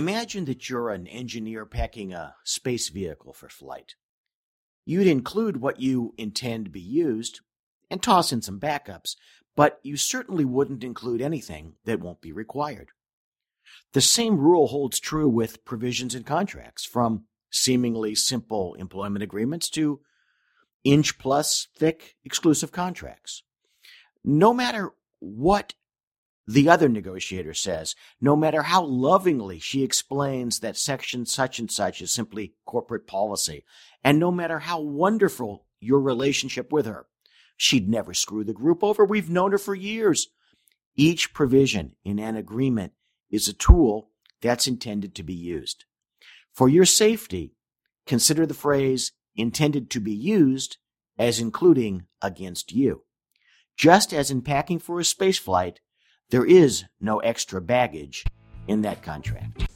Imagine that you're an engineer packing a space vehicle for flight. You'd include what you intend to be used and toss in some backups, but you certainly wouldn't include anything that won't be required. The same rule holds true with provisions in contracts, from seemingly simple employment agreements to inch plus thick exclusive contracts. No matter what the other negotiator says, no matter how lovingly she explains that section such and such is simply corporate policy, and no matter how wonderful your relationship with her, she'd never screw the group over. We've known her for years. Each provision in an agreement is a tool that's intended to be used. For your safety, consider the phrase intended to be used as including against you. Just as in packing for a spaceflight, there is no extra baggage in that contract.